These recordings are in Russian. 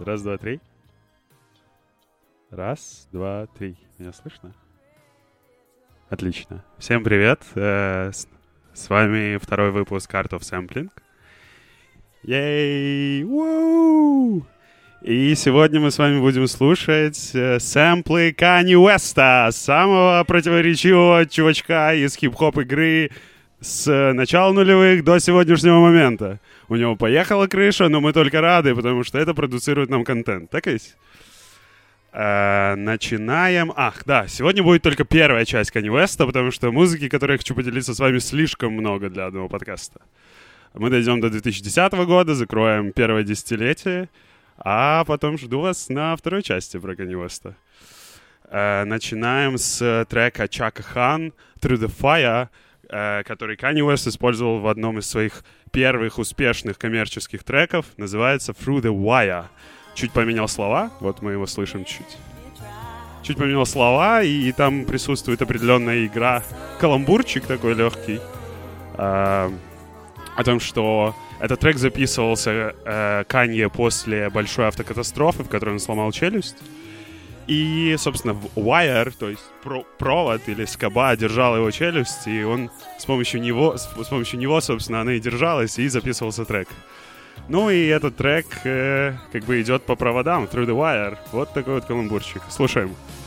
Раз, два, три. Раз, два, три. Меня слышно? Отлично. Всем привет. Э, С с вами второй выпуск Art of Sampling. Ей! Уу! И сегодня мы с вами будем слушать э, сэмплы Кани Уэста, самого противоречивого чувачка из хип-хоп игры с э, начала нулевых до сегодняшнего момента. У него поехала крыша, но мы только рады, потому что это продуцирует нам контент. Так ведь? Э, начинаем. Ах, да, сегодня будет только первая часть Уэста, потому что музыки, которой я хочу поделиться с вами, слишком много для одного подкаста. Мы дойдем до 2010 года, закроем первое десятилетие, а потом жду вас на второй части про Уэста. Э, начинаем с трека Чака Хан «Through the Fire», который Kanye West использовал в одном из своих первых успешных коммерческих треков. Называется «Through the Wire». Чуть поменял слова, вот мы его слышим чуть. Чуть поменял слова, и, и там присутствует определенная игра, каламбурчик такой легкий, э, о том, что этот трек записывался э, Канье после большой автокатастрофы, в которой он сломал челюсть. И, собственно, wire, то есть про- провод или скоба держал его челюсть, и он с помощью него, с, с помощью него, собственно, она и держалась, и записывался трек. Ну и этот трек э, как бы идет по проводам, through the wire. Вот такой вот каламбурчик. Слушаем. Right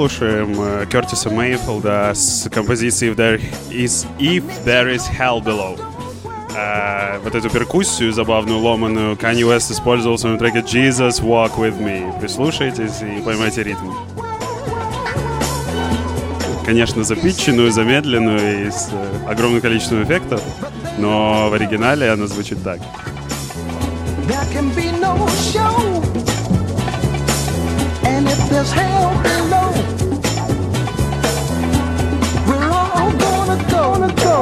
слушаем э, Кертиса Мейфилда с композицией if there, is, «If There Is Hell Below». А, вот эту перкуссию забавную, ломаную, Kanye West использовал в своем треке «Jesus Walk With Me». Прислушайтесь и поймайте ритм. Конечно, запитченную, замедленную и с э, огромным количеством эффектов, но в оригинале она звучит так. There's hell below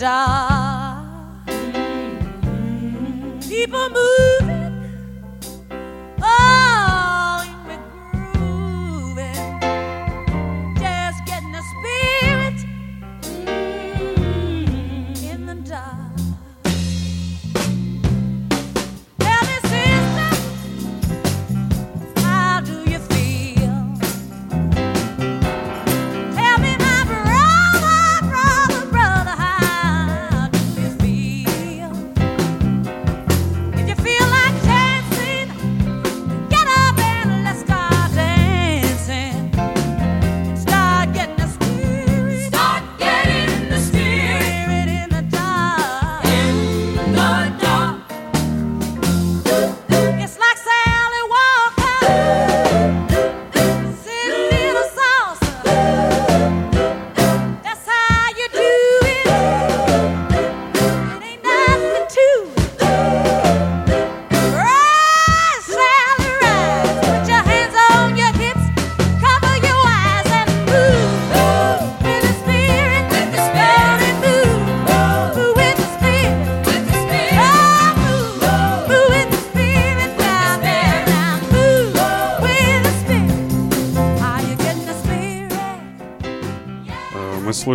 dark. People move.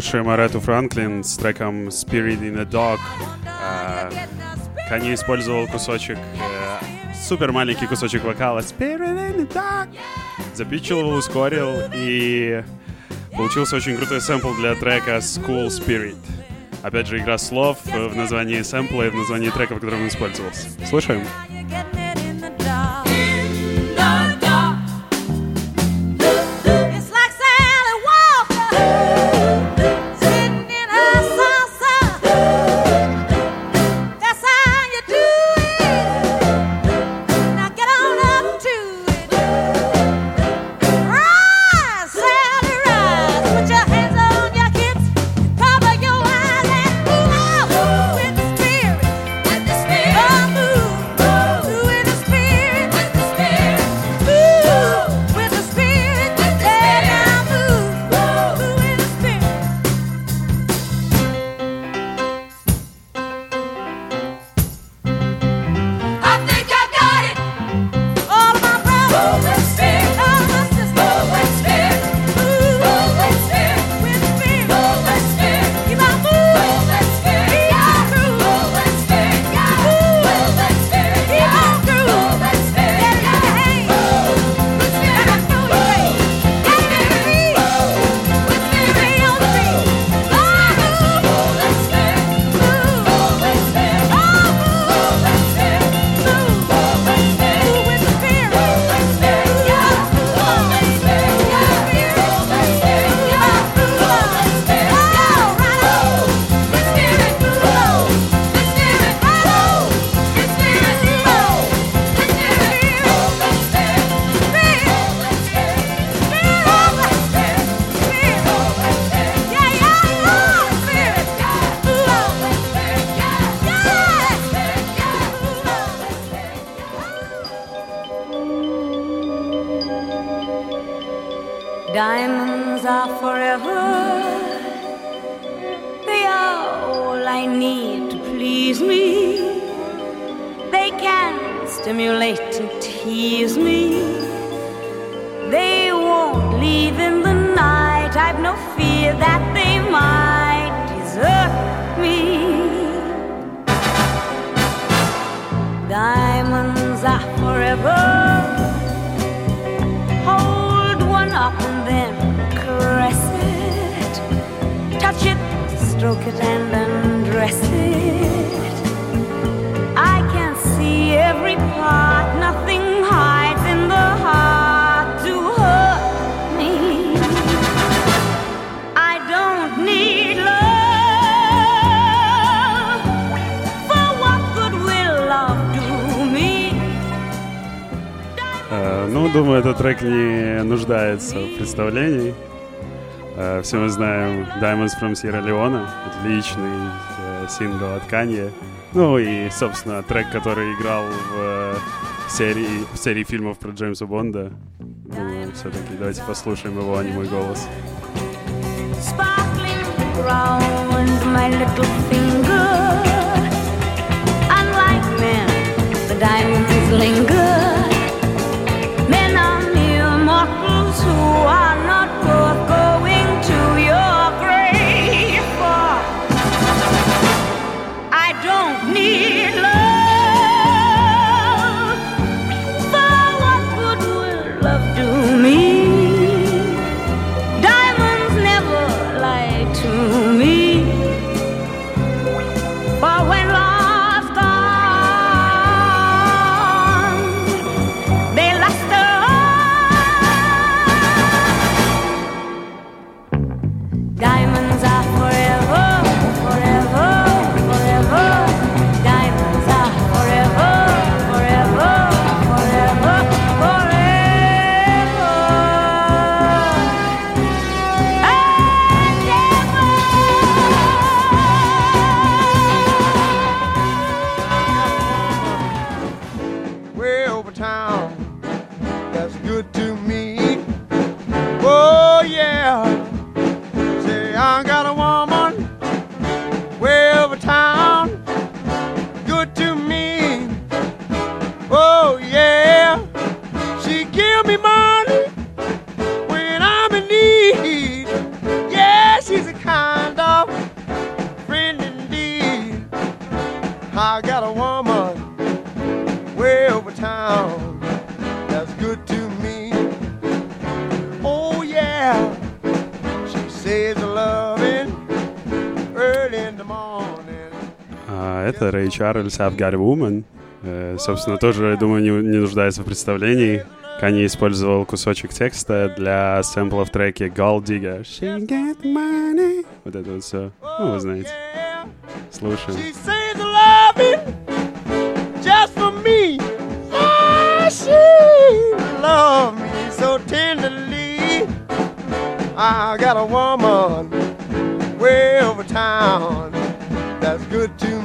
слушаем Арету Франклин с треком Spirit in the Dog. А, Канье использовал кусочек, э, супер маленький кусочек вокала Spirit in the Dog. Запичил, ускорил и получился очень крутой сэмпл для трека School Spirit. Опять же, игра слов в названии сэмпла и в названии трека, в котором он использовался. Слушаем. Слушаем. представлений. Э, все мы знаем Diamonds from Sierra Leone, отличный э, сингл от Канье. Ну и, собственно, трек, который играл в э, серии, в серии фильмов про Джеймса Бонда. Ну, все-таки давайте послушаем его, а не мой голос. Linger. А, это Рэй Чарльз I've Got a Woman. Э, собственно, тоже, я думаю, не, не нуждается в представлении. Канье использовал кусочек текста для сэмпла в треке Gold Digger. She got money. Вот это вот все. Ну, вы знаете. Слушаем. she just for me. Oh, she love me so tenderly. I got a woman way over town that's good to me.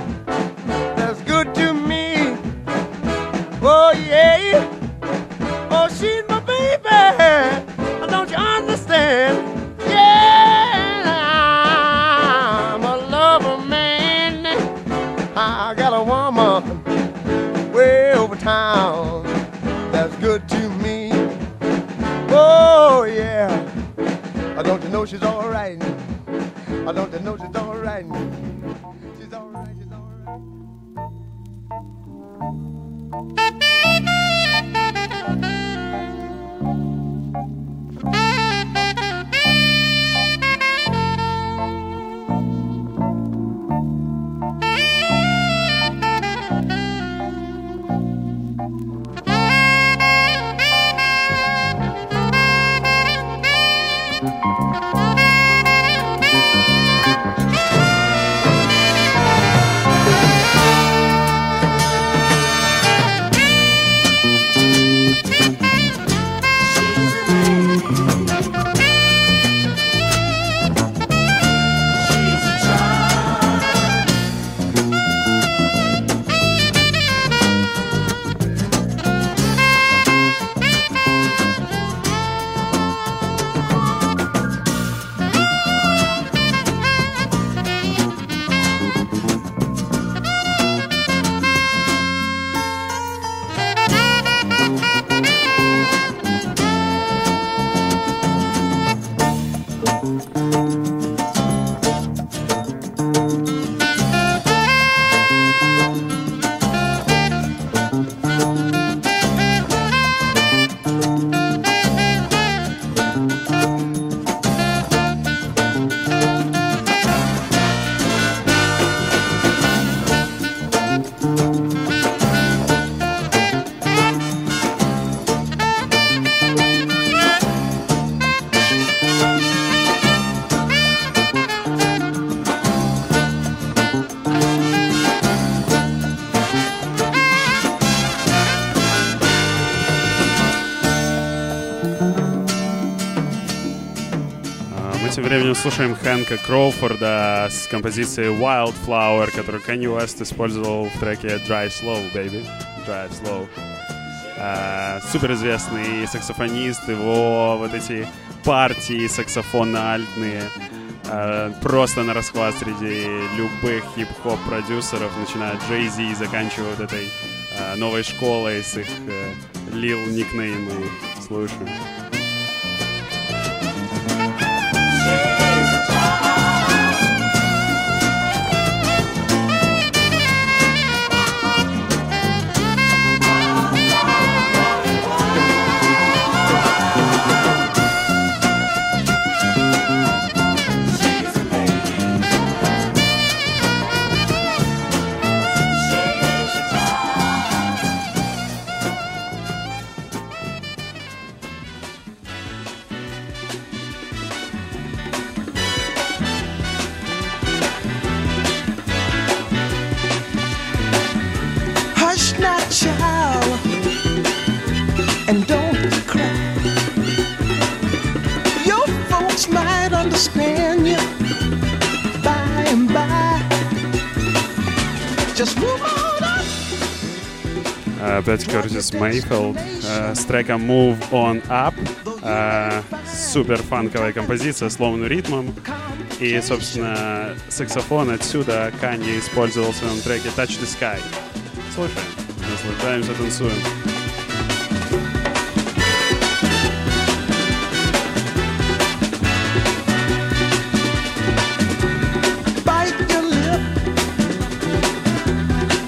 I got a woman way over town that's good to me. Oh, yeah. Uh, Don't you know she's all right? I Don't you know she's Временем слушаем Хэнка Кроуфорда с композицией Wildflower, которую Kanye West использовал в треке Drive Slow, baby. Drive Slow. А, суперизвестный саксофонист, его вот эти партии саксофонно-альтные а, просто на расхват среди любых хип-хоп продюсеров, начиная от Jay-Z и заканчивая вот этой а, новой школой с их э, лил никнеймами. Слушаем. Кертис Мейфилд э, с треком Move On Up. Э, Супер фанковая композиция с ломаным ритмом. И, собственно, саксофон отсюда Канье использовал в своем треке Touch the Sky. Слушаем, наслаждаемся, танцуем.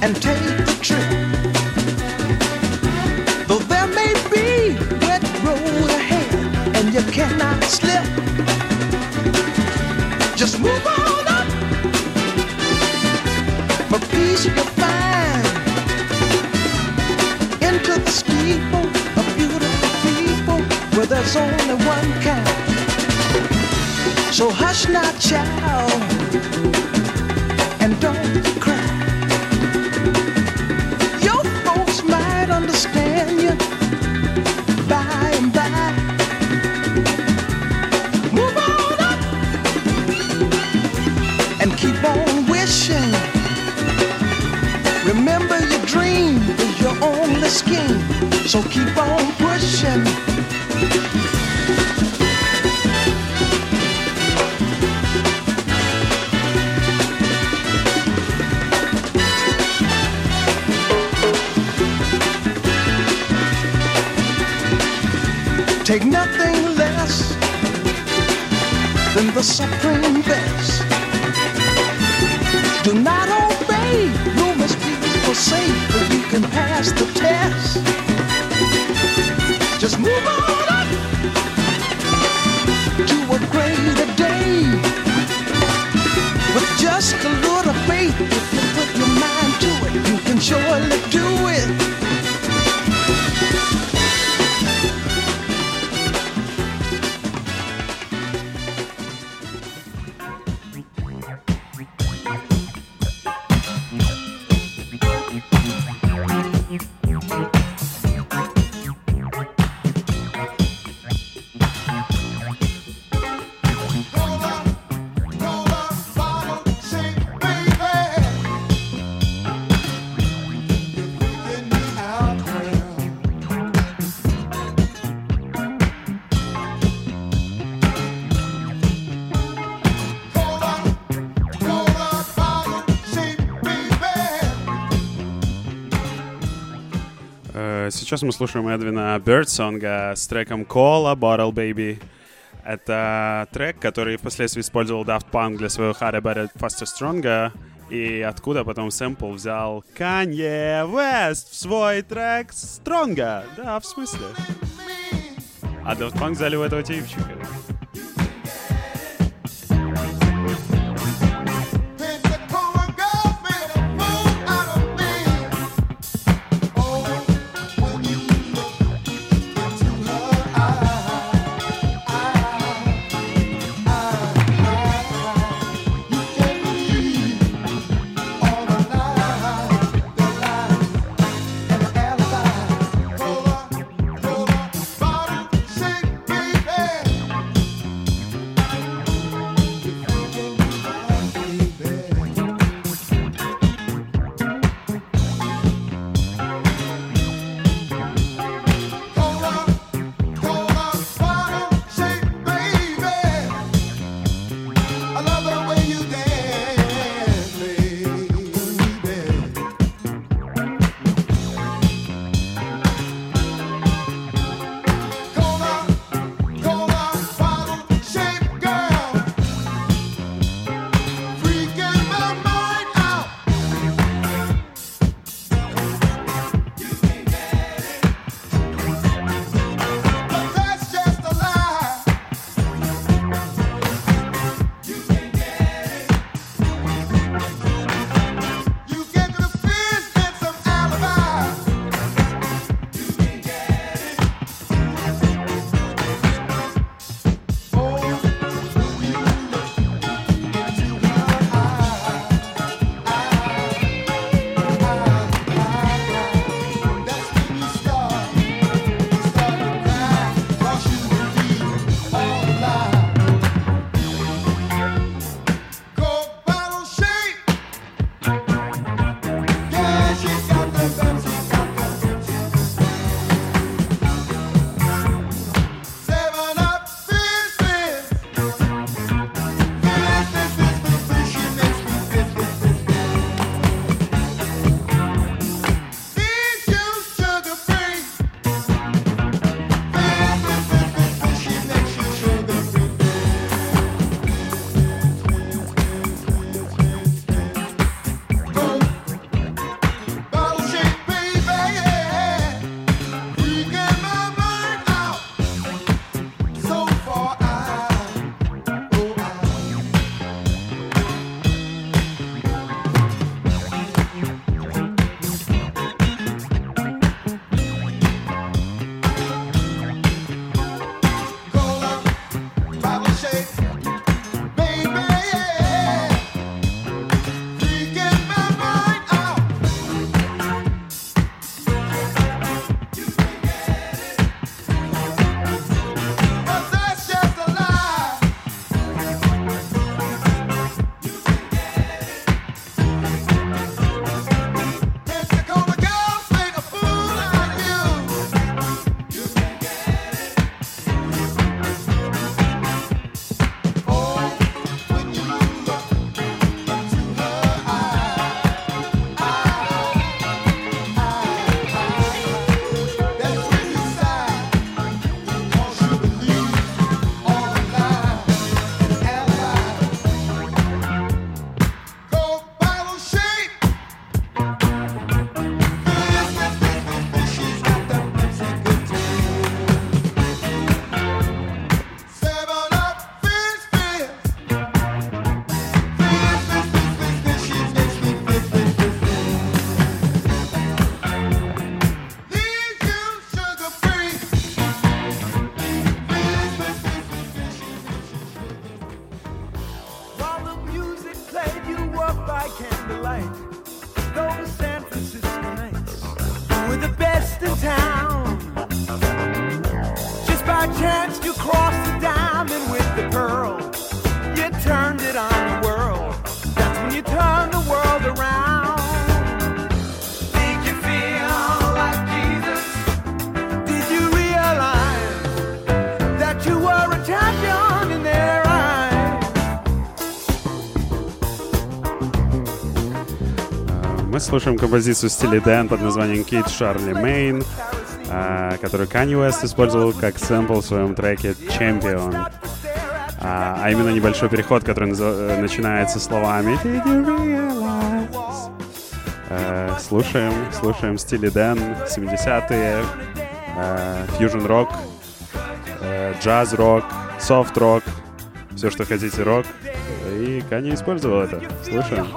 and take Сейчас мы слушаем Эдвина Бёрдсонга с треком «Кола Bottle Baby». Это трек, который впоследствии использовал Daft Punk для своего Harry Barrett Faster Stronger, и откуда потом сэмпл взял Kanye West в свой трек "Stronger" Да, в смысле. А Daft Punk взяли у этого типчика? слушаем композицию в стиле Дэн под названием «Kid Charlie Main», которую Kanye West использовал как сэмпл в своем треке «Champion». А, а именно небольшой переход, который э, начинается словами «Did you realize?» э, Слушаем, слушаем Стили Дэн, 70-е, э, фьюжн-рок, джаз-рок, софт-рок, все, что хотите, рок. И Каня использовал это. Слушаем.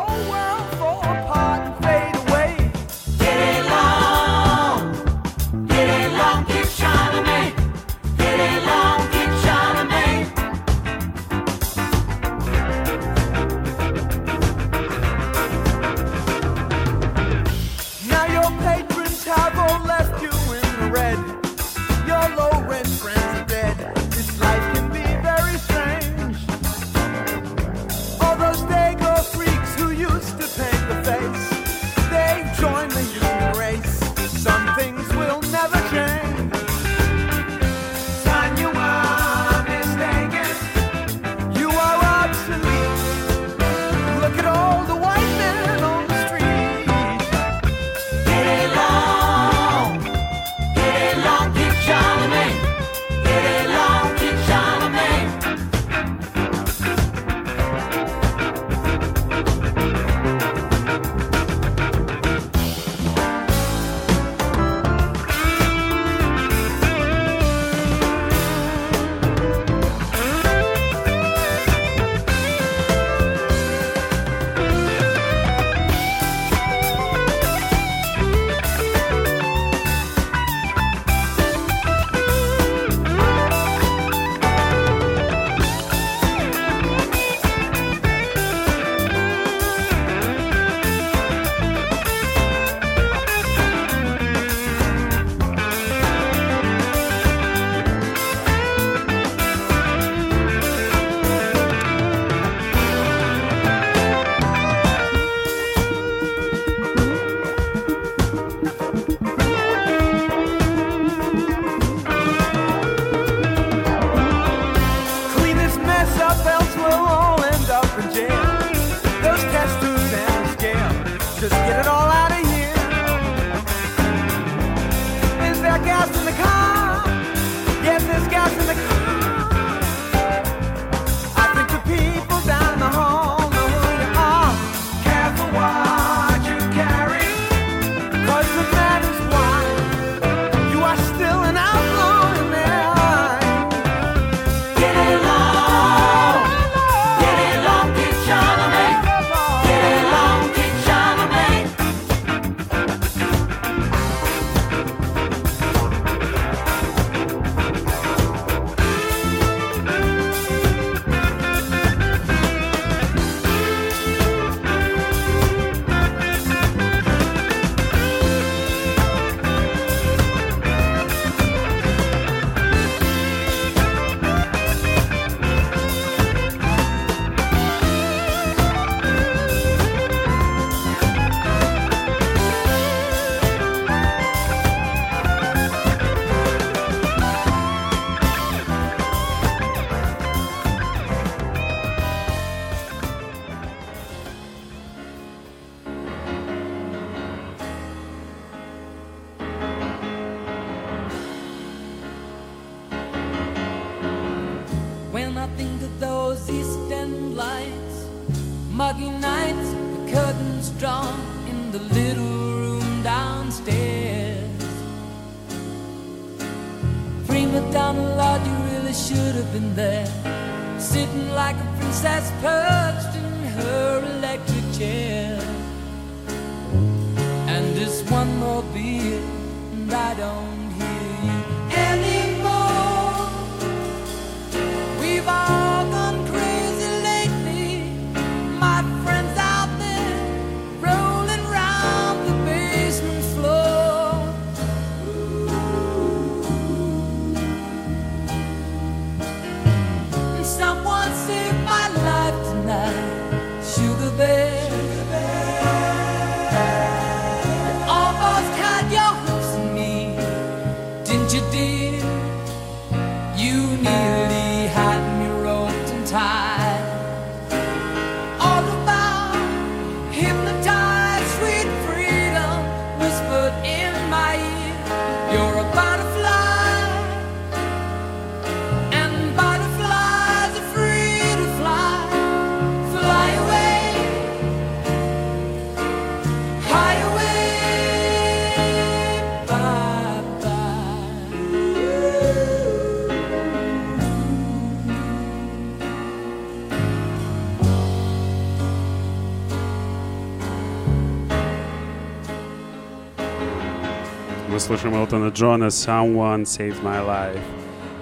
Слушаем Элтона Джона «Someone Saved My Life».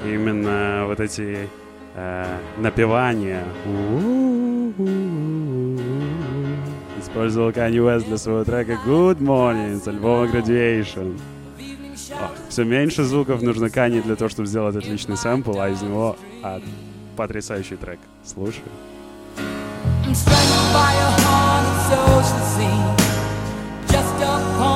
И именно вот эти э, напевания использовал Kanye West для своего трека «Good Morning» с альбома «Graduation». О, все меньше звуков нужно Kanye для того, чтобы сделать отличный сэмпл, а из него а, потрясающий трек. Слушай. Just a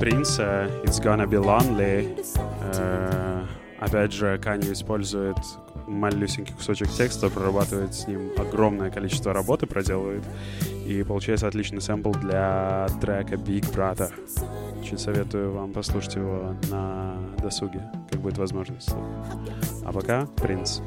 Принца It's Gonna Be Lonely. Э, Опять же, Канье использует малюсенький кусочек текста, прорабатывает с ним огромное количество работы, проделывает. И получается отличный сэмпл для трека Big Brother. Очень советую вам послушать его на досуге, как будет возможность. А пока Принц.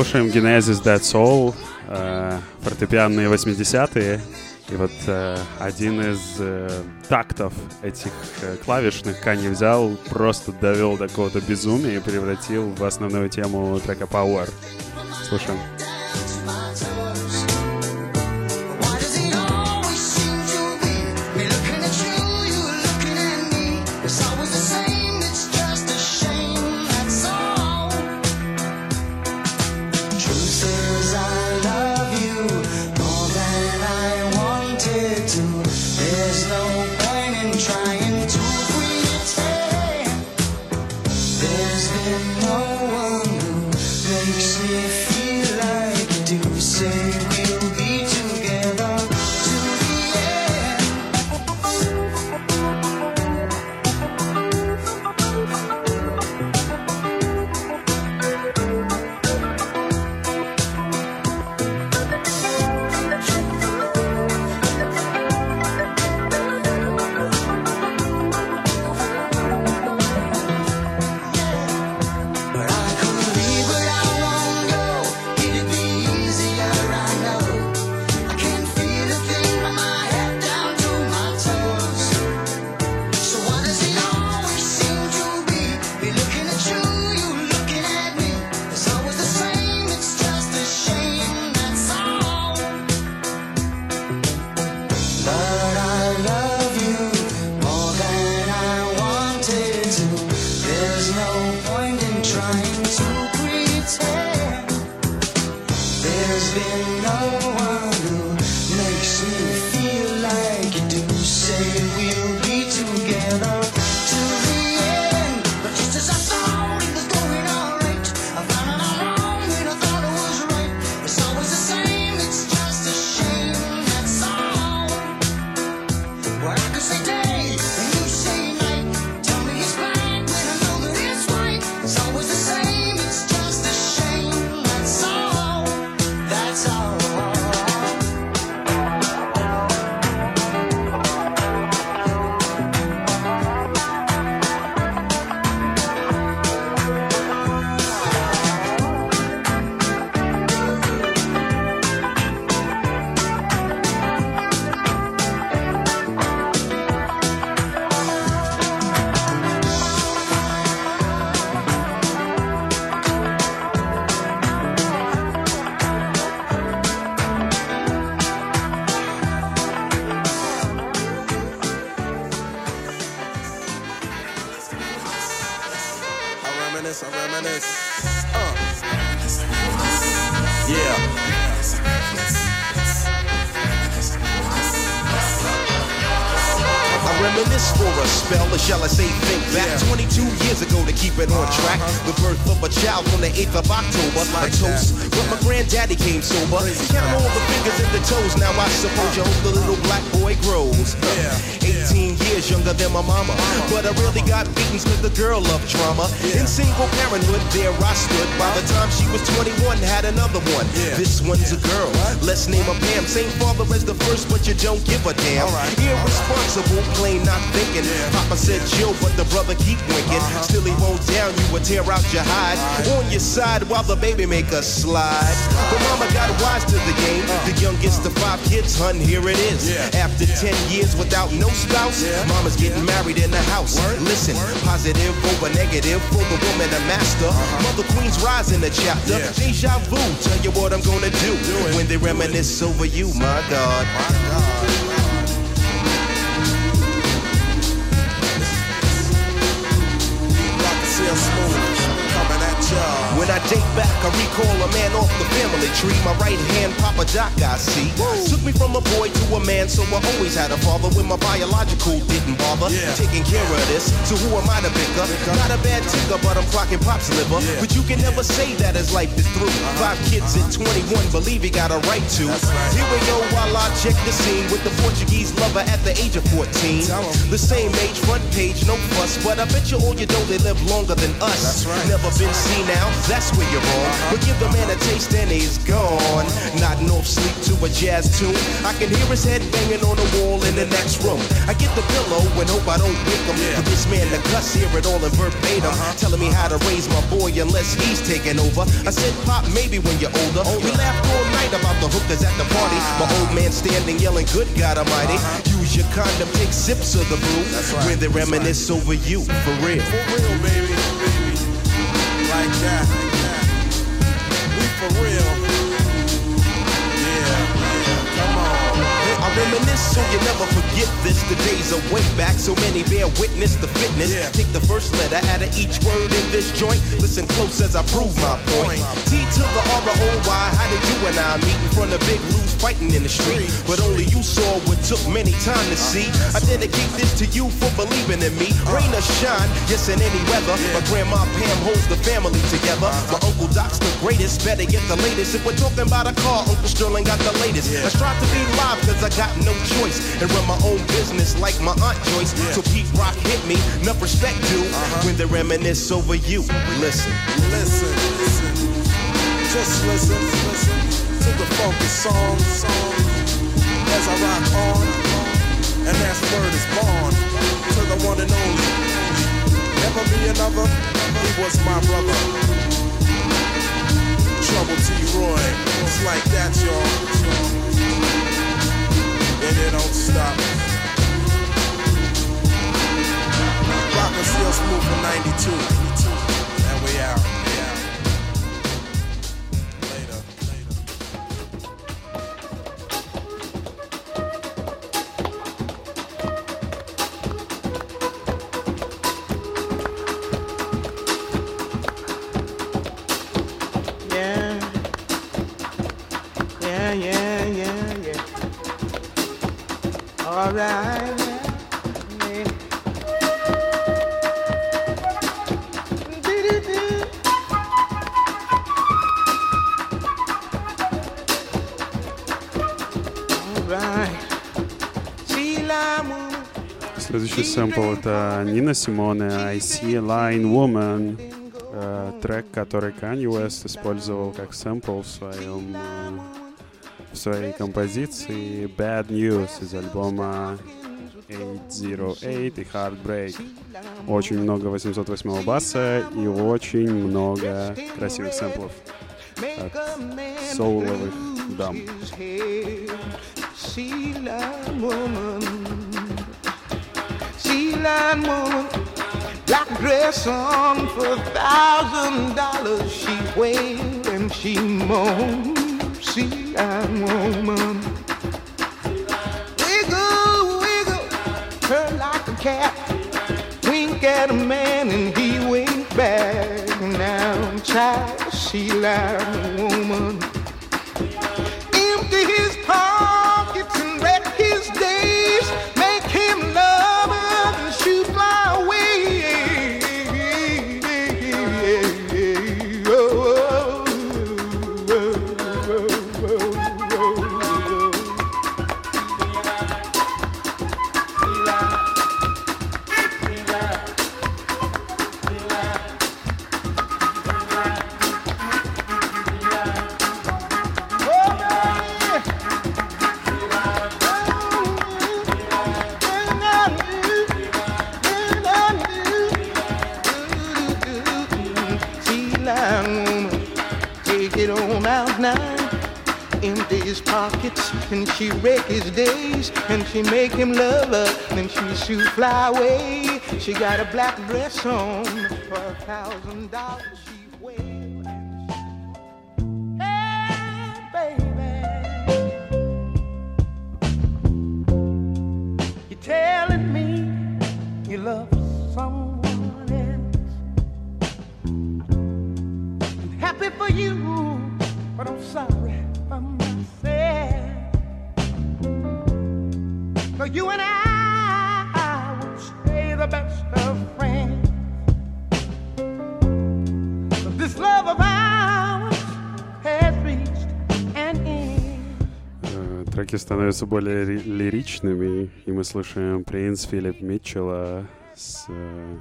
слушаем Genesis Dead Soul, э, фортепианные 80-е. И вот э, один из э, тактов этих э, клавишных Канни взял, просто довел до какого-то безумия и превратил в основную тему трека Power. Слушаем. where I stood. By the time she was 21, had another one. Yeah. This one's a girl. What? Let's name her Pam. Same father as the first, but you don't give a damn. Right. Irresponsible, plain not thinking. Yeah. Papa said chill, but the brother keep winking. Uh-huh. Still he won't down, you would tear out your hide. Right. On your side while the baby make a slide. But mama got wise to the game. Uh-huh. The youngest of five kids, hun, here it is. Yeah. After yeah. 10 years without no spouse, yeah. mama's getting married in the house. Word. Listen, Word. positive over negative for the woman, a master. Uh-huh the queens rise in the chapter. Yeah. Deja vu, tell you what I'm gonna do, do when they reminisce over you, my God. My God. When I date back, I recall a man off the family tree. My right hand, Papa Doc, I see. Took me from a boy to a man, so I always had a father when my biological didn't bother. Taking care of this, so who am I to pick up? Not a bad ticker, but I'm clocking pop's liver. But you can never say that his life is through. Five kids at 21, believe he got a right to. Here we go while I check the scene with the Portuguese lover at the age of 14. The same age, front page, no fuss, but I bet you all you know they live longer than us. Never been seen now, that's where you're wrong. But give the man a taste and he's gone. Nodding off sleep to a jazz tune. I can hear his head banging on the wall in the next room. I get the pillow and hope I don't wake him. For this man to cuss, hear it all in verbatim. Uh-huh. Telling me how to raise my boy unless he's taking over. I said, Pop, maybe when you're older. We laughed all night about the hookers at the party. Ah. My old man standing yelling, Good God Almighty. Uh-huh. Use your condom, take sips of the brew. When they reminisce over you, for real. For real, baby. Like that. We for real. Yeah, yeah. Come on. I reminisce so you never forget this. The days are way back, so many bear witness the fitness. Yeah. Take the first letter out of each word in this joint. Listen close as I prove my point. T to the R O Y. How did you and I meet in front of Big Lou's fighting in the street? But only you saw what took many time to see. I dedicate this to you for believing in me. Rain or shine, yes in any weather. My grandma Pam holds the family together. My uncle Doc's the greatest. Better get the latest. If we're talking about a car, Uncle Sterling got the latest. I strive to be live cause I got no choice. And run my own business like my Aunt Joyce. So Pete Rock hit me, enough respect due. Uh-huh. When they reminisce over you. Listen. Listen, listen. Just listen, listen to the focus song, song. As I rock on, and that's word is born to the one and only. Never be another. He was my brother. Trouble T. Roy. It's like that, y'all. Следующий сэмпл это Нина Симоне I See a Line Woman, э, трек, который Kanye West использовал как сэмпл в своем э, в своей композиции Bad News из альбома 808 и Heartbreak. Очень много 808 баса и очень много красивых сэмплов от соуловых дам. Sheila woman, Sheila woman, black dress on for a thousand dollars. She wailed and she moaned. Sheila woman, wiggle, wiggle, her like a cat. Wink at a man and he winked back. Now, child, Sheila woman empty his pockets she make him love her, then she shoot fly away. She got a black dress on for a thousand dollars. She wave. Hey, baby, you telling me you love someone else? I'm happy for you, but I'm sorry. you and I would stay the best of friends. This love of ours has reached an end. Э, треки становятся более лиричными, и мы слушаем принц Филипп Митчелла с э,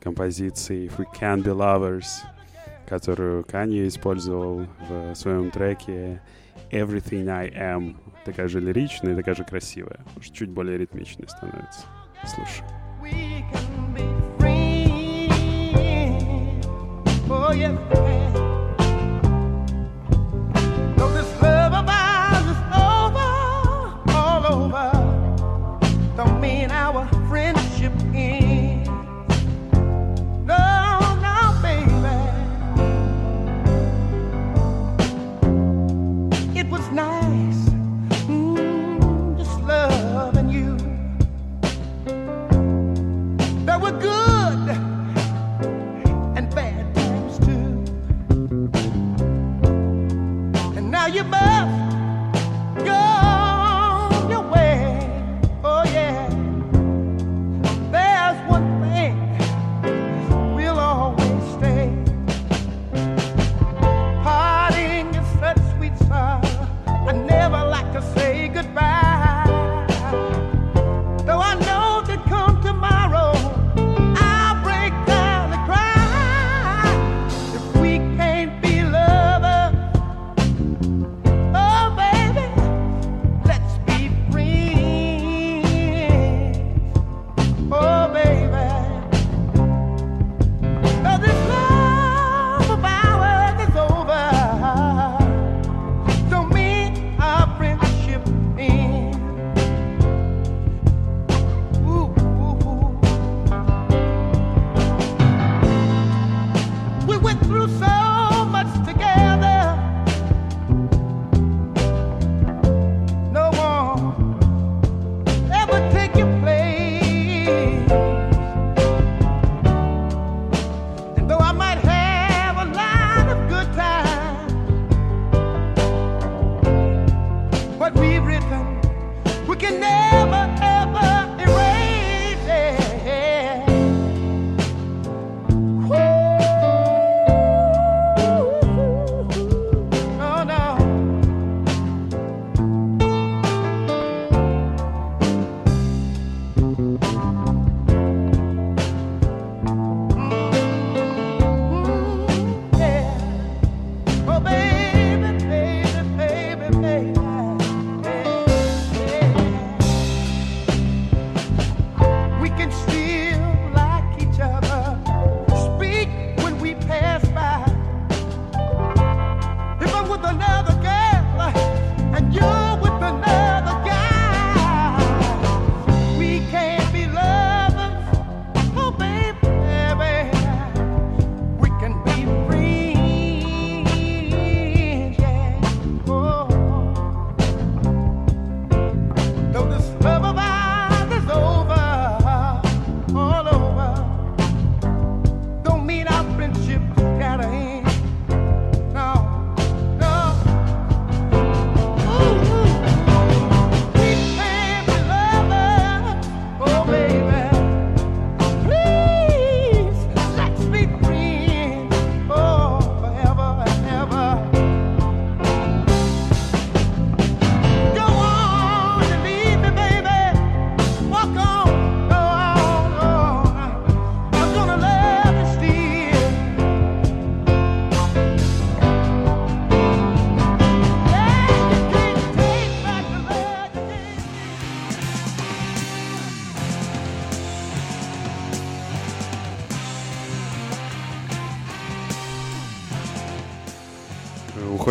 композицией «If We Can Be Lovers», которую Канье использовал в своем треке «Everything I Am» такая же лиричная и такая же красивая. Уж чуть более ритмичной становится. Слушай. Oh, yes,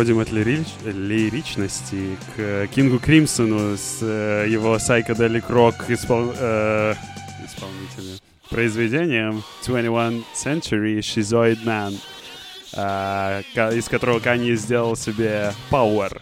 переходим от лирич... лиричности к Кингу Кримсону с э, его psychedelic рок испол... э, исполнителем произведением 21 Century Shizoid Man, э, из которого Канье сделал себе Power.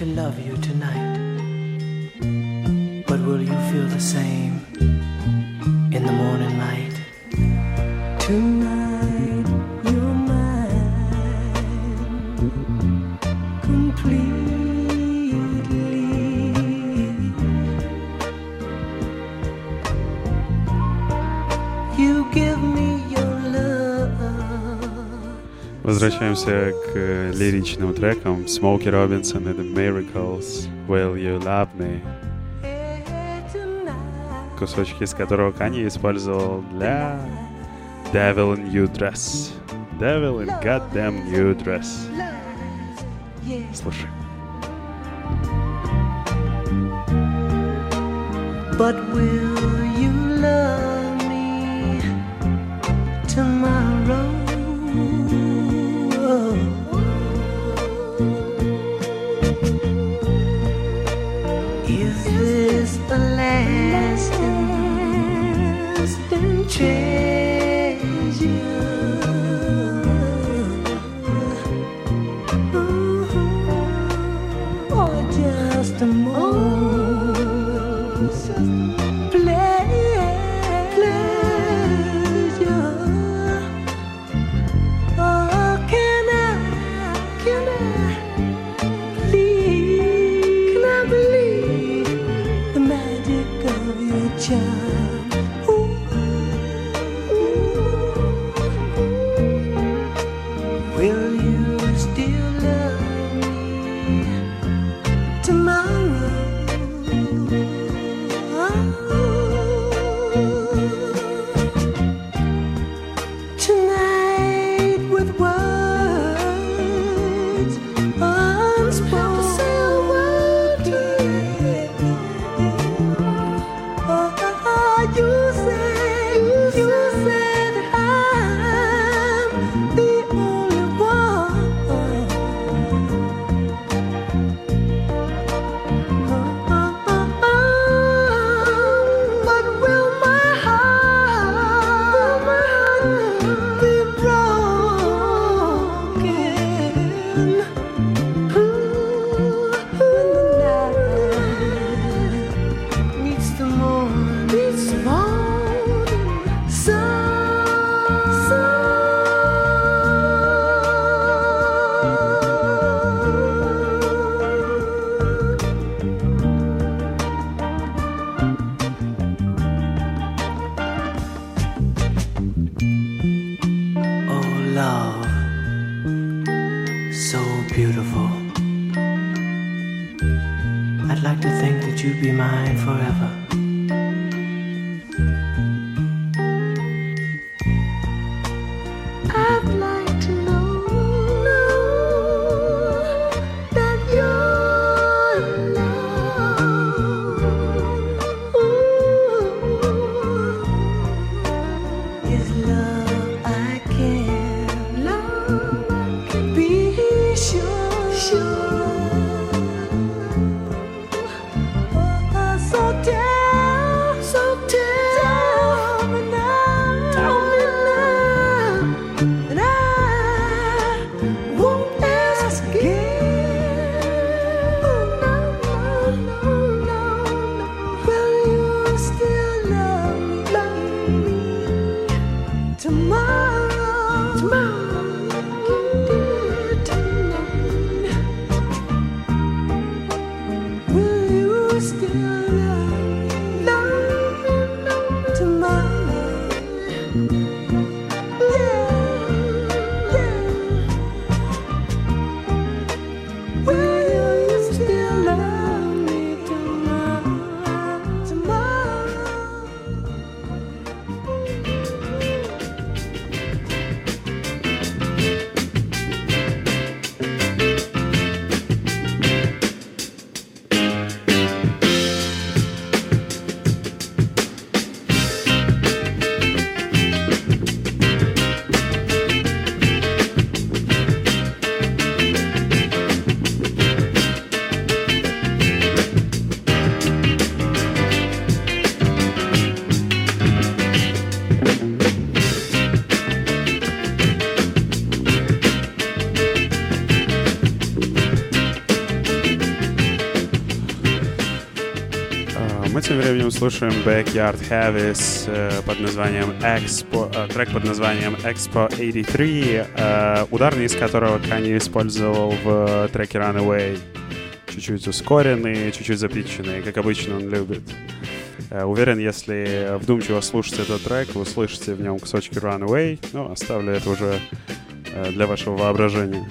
to love you tonight. But will you feel the same in the morning light? возвращаемся к э, лиричным трекам. Смоки Робинсон и The Miracles Will You Love Me? Кусочки из которого Канье использовал для Devil in New Dress. Devil in Goddamn New Dress. Слушай. But will временем слушаем Backyard Heavis э, под названием Expo, э, трек под названием Expo 83, э, ударный из которого Kanye использовал в треке Runaway. Чуть-чуть ускоренный, чуть-чуть запиченный, как обычно он любит. Э, уверен, если вдумчиво слушать этот трек, вы услышите в нем кусочки Runaway, но ну, оставлю это уже э, для вашего воображения.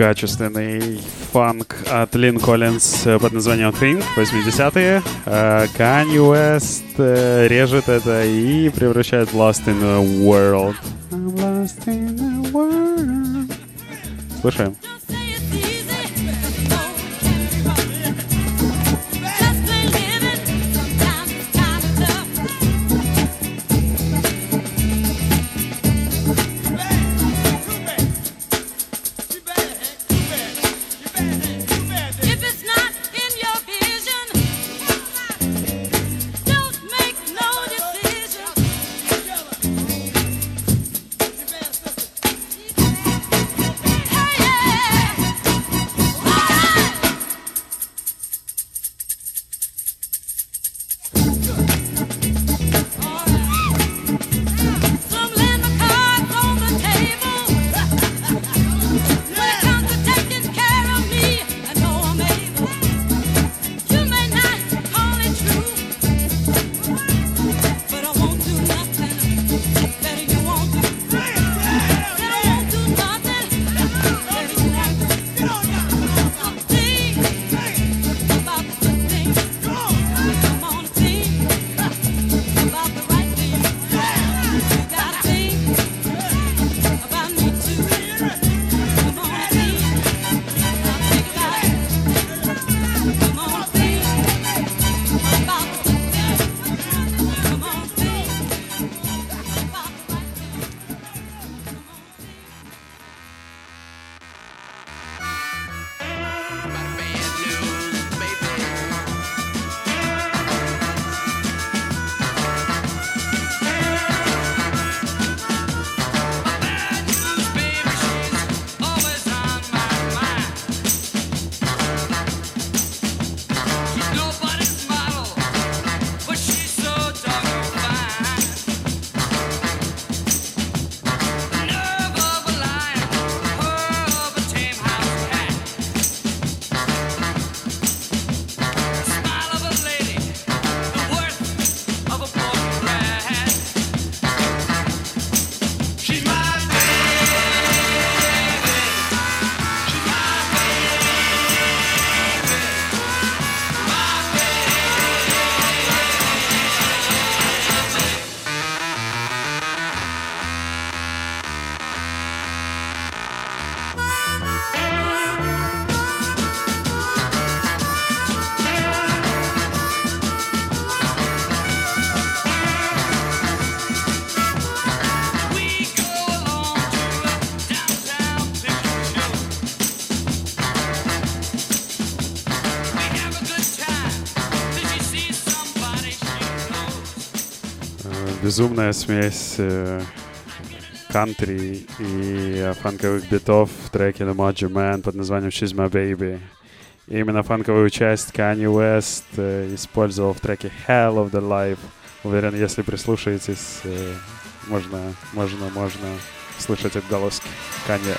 качественный фанк от Лин Коллинз э, под названием Think, 80-е. Э, Kanye West э, режет это и превращает в Lost in the World. I'm lost in the world. Слушаем. безумная смесь э, кантри и фанковых битов в треке The Magic Man под названием She's My Baby. И именно фанковую часть Kanye West э, использовал в треке Hell of the Life. Уверен, если прислушаетесь, э, можно, можно, можно слышать отголоски Kanye.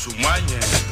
su maña.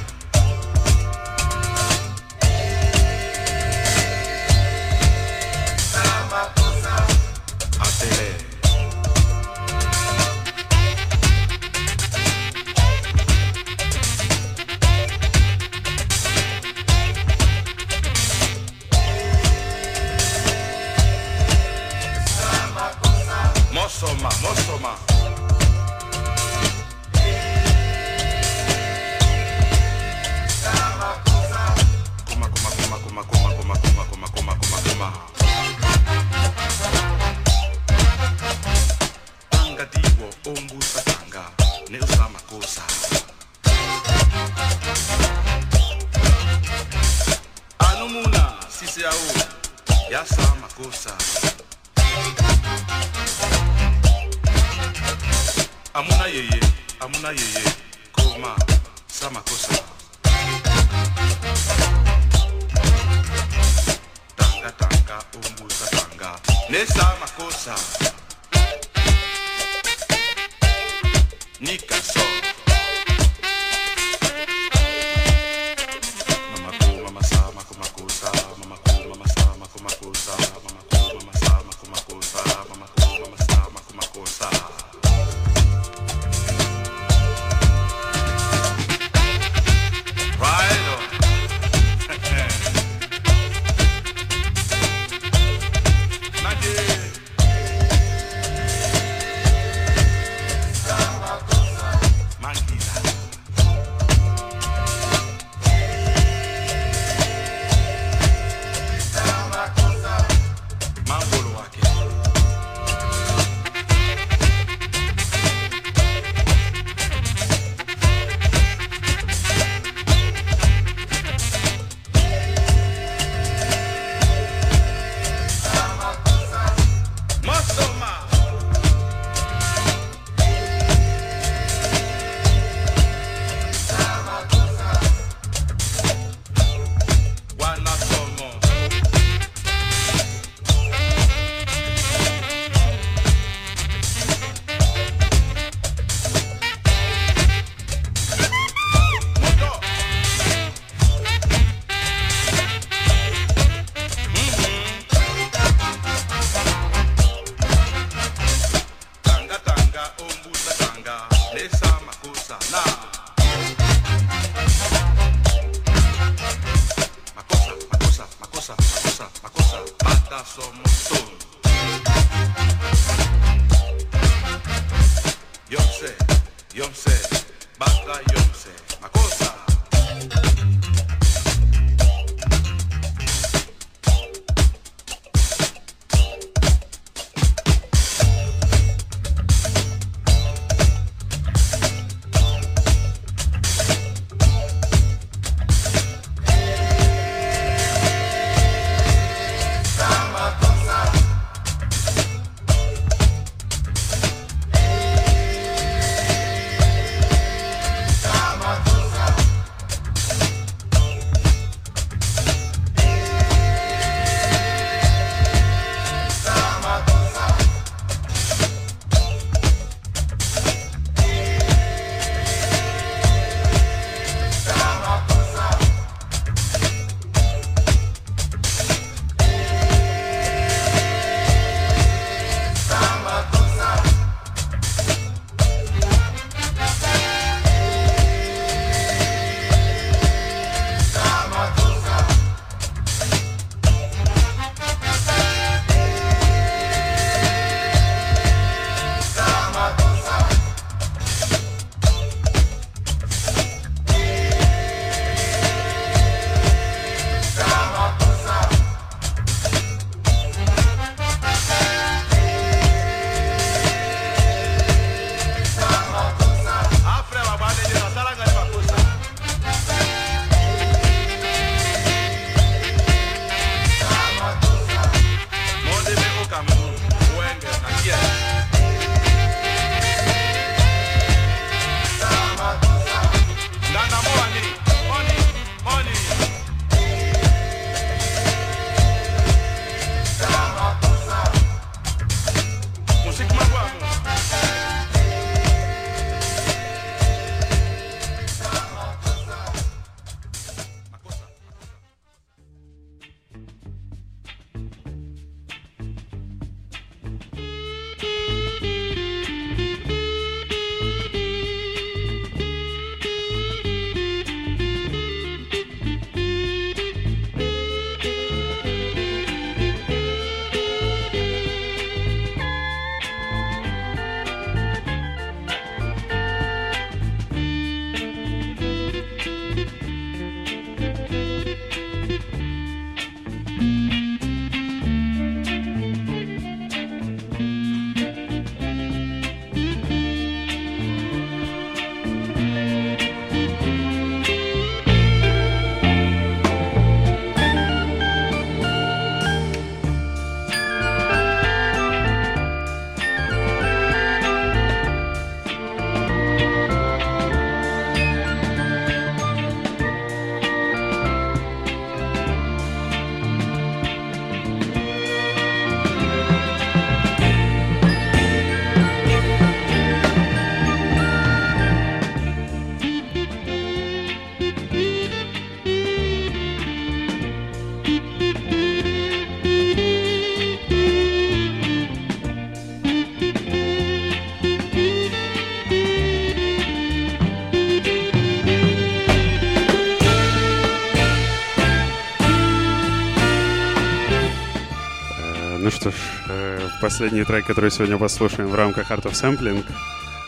Последний трек, который сегодня послушаем в рамках Art of Sampling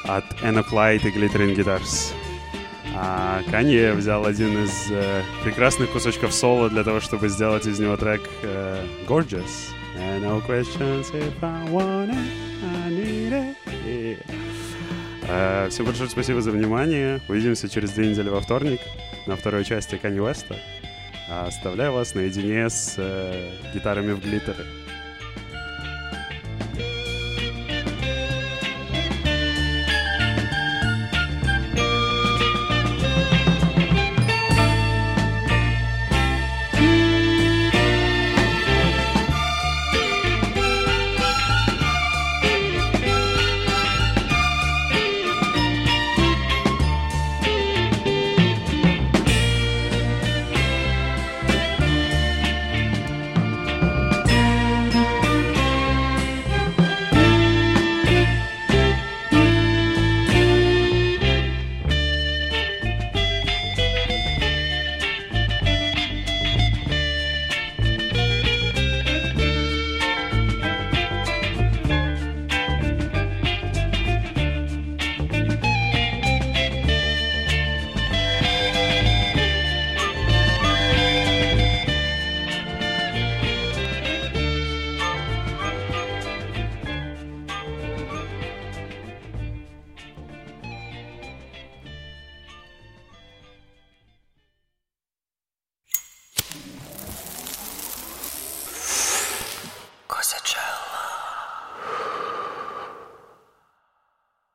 от Enoplight и Glittering Guitars. А Канье взял один из э, прекрасных кусочков соло для того, чтобы сделать из него трек э, Gorgeous. And no questions if I want it, I need it. Э, Всем большое спасибо за внимание. Увидимся через две недели во вторник на второй части Канье Уэста. Оставляю вас наедине с э, гитарами в глиттере.